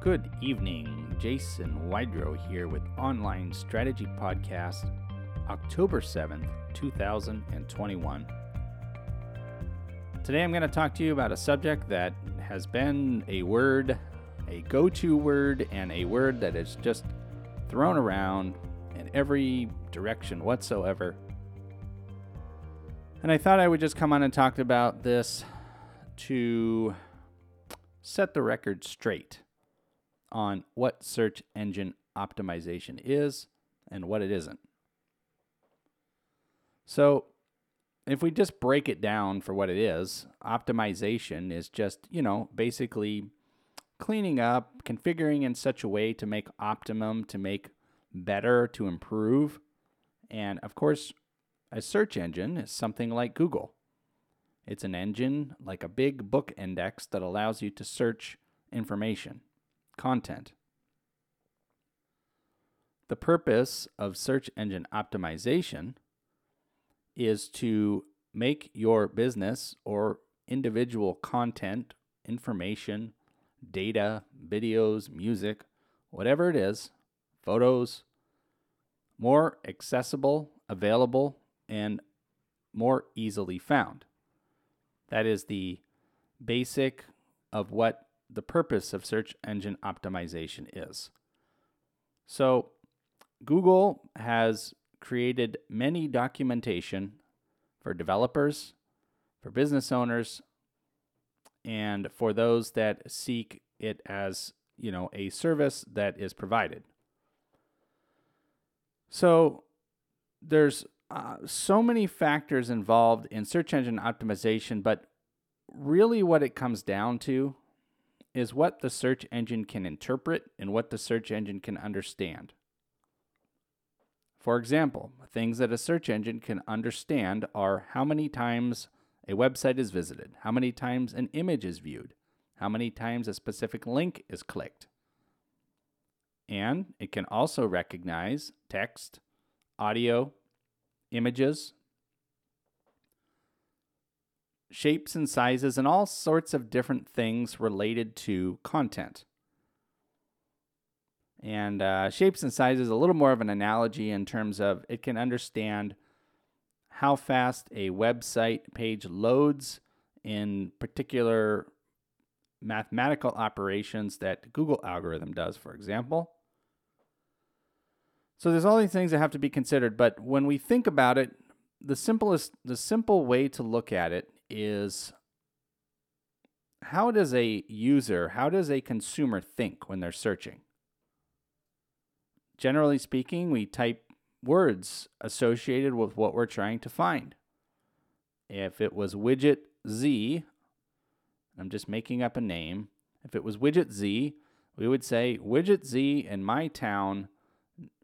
Good evening. Jason Wydrow here with Online Strategy Podcast, October 7th, 2021. Today I'm going to talk to you about a subject that has been a word, a go to word, and a word that is just thrown around in every direction whatsoever. And I thought I would just come on and talk about this to set the record straight on what search engine optimization is and what it isn't. So, if we just break it down for what it is, optimization is just, you know, basically cleaning up, configuring in such a way to make optimum, to make better, to improve. And of course, a search engine is something like Google. It's an engine like a big book index that allows you to search information content. The purpose of search engine optimization is to make your business or individual content, information, data, videos, music, whatever it is, photos, more accessible, available, and more easily found. That is the basic of what the purpose of search engine optimization is. So, Google has created many documentation for developers, for business owners, and for those that seek it as, you know, a service that is provided. So, there's uh, so many factors involved in search engine optimization, but really what it comes down to is what the search engine can interpret and what the search engine can understand. For example, things that a search engine can understand are how many times a website is visited, how many times an image is viewed, how many times a specific link is clicked. And it can also recognize text, audio, images, shapes and sizes, and all sorts of different things related to content. And uh, shapes and sizes a little more of an analogy in terms of it can understand how fast a website page loads in particular mathematical operations that Google algorithm does, for example. So there's all these things that have to be considered, but when we think about it, the simplest the simple way to look at it is how does a user, how does a consumer think when they're searching? Generally speaking, we type words associated with what we're trying to find. If it was widget Z, I'm just making up a name. If it was widget Z, we would say widget Z in my town,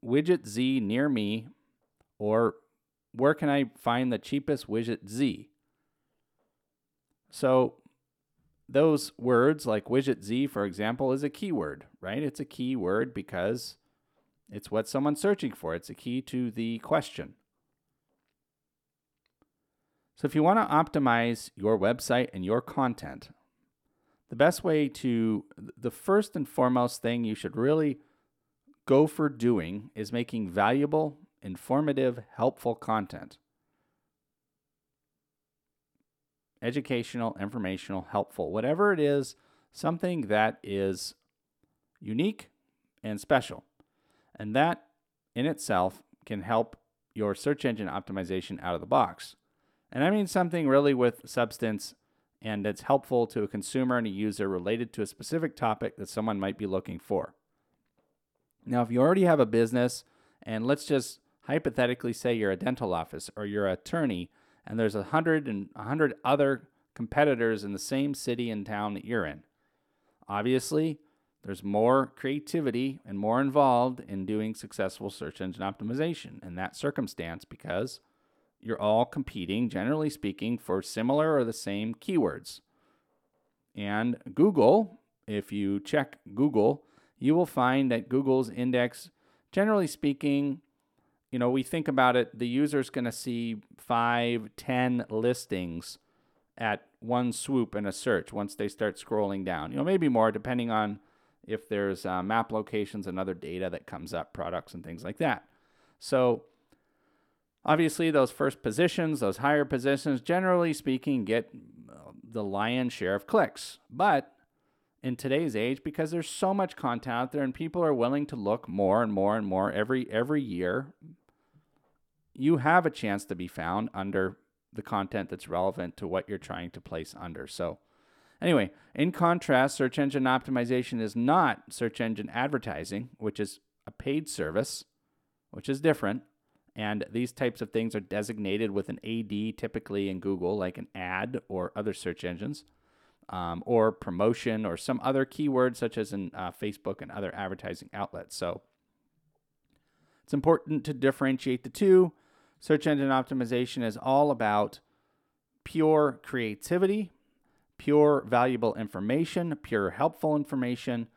widget Z near me, or where can I find the cheapest widget Z? So those words like widget Z, for example, is a keyword, right? It's a keyword because it's what someone's searching for. It's a key to the question. So if you want to optimize your website and your content, the best way to, the first and foremost thing you should really go for doing is making valuable, informative, helpful content. Educational, informational, helpful, whatever it is, something that is unique and special. And that in itself can help your search engine optimization out of the box. And I mean something really with substance and that's helpful to a consumer and a user related to a specific topic that someone might be looking for. Now, if you already have a business, and let's just hypothetically say you're a dental office or you're an attorney and there's a hundred and a hundred other competitors in the same city and town that you're in. Obviously, there's more creativity and more involved in doing successful search engine optimization in that circumstance because you're all competing, generally speaking, for similar or the same keywords. And Google, if you check Google, you will find that Google's index, generally speaking, you know, we think about it, the user is going to see five, ten listings at one swoop in a search once they start scrolling down. You know, maybe more depending on if there's uh, map locations and other data that comes up, products and things like that. So, obviously, those first positions, those higher positions, generally speaking, get uh, the lion's share of clicks. But in today's age, because there's so much content out there and people are willing to look more and more and more every every year, you have a chance to be found under the content that's relevant to what you're trying to place under. So, anyway, in contrast, search engine optimization is not search engine advertising, which is a paid service, which is different. And these types of things are designated with an AD typically in Google, like an ad or other search engines, um, or promotion or some other keyword, such as in uh, Facebook and other advertising outlets. So it's important to differentiate the two. Search engine optimization is all about pure creativity, pure valuable information, pure helpful information.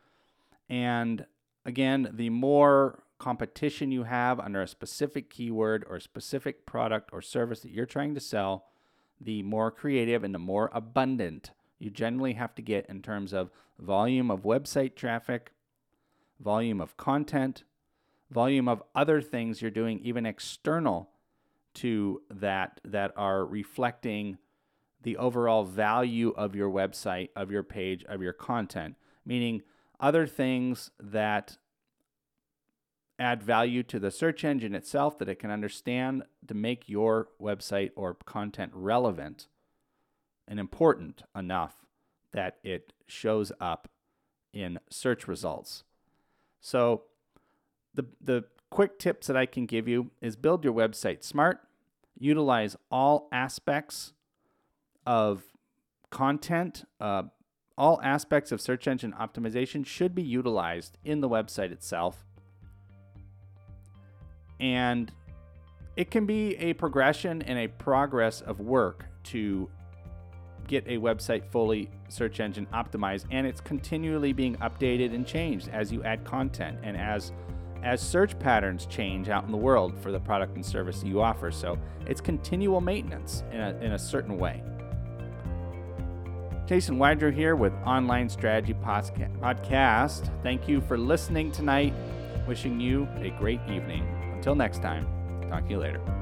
And again, the more competition you have under a specific keyword or a specific product or service that you're trying to sell, the more creative and the more abundant you generally have to get in terms of volume of website traffic, volume of content, volume of other things you're doing, even external to that that are reflecting the overall value of your website, of your page, of your content, meaning other things that add value to the search engine itself that it can understand to make your website or content relevant and important enough that it shows up in search results. So the the quick tips that I can give you is build your website smart, utilize all aspects of content, uh, all aspects of search engine optimization should be utilized in the website itself. And it can be a progression and a progress of work to get a website fully search engine optimized and it's continually being updated and changed as you add content and as as search patterns change out in the world for the product and service you offer. So it's continual maintenance in a, in a certain way. Jason Weidner here with Online Strategy Podcast. Thank you for listening tonight. Wishing you a great evening. Until next time, talk to you later.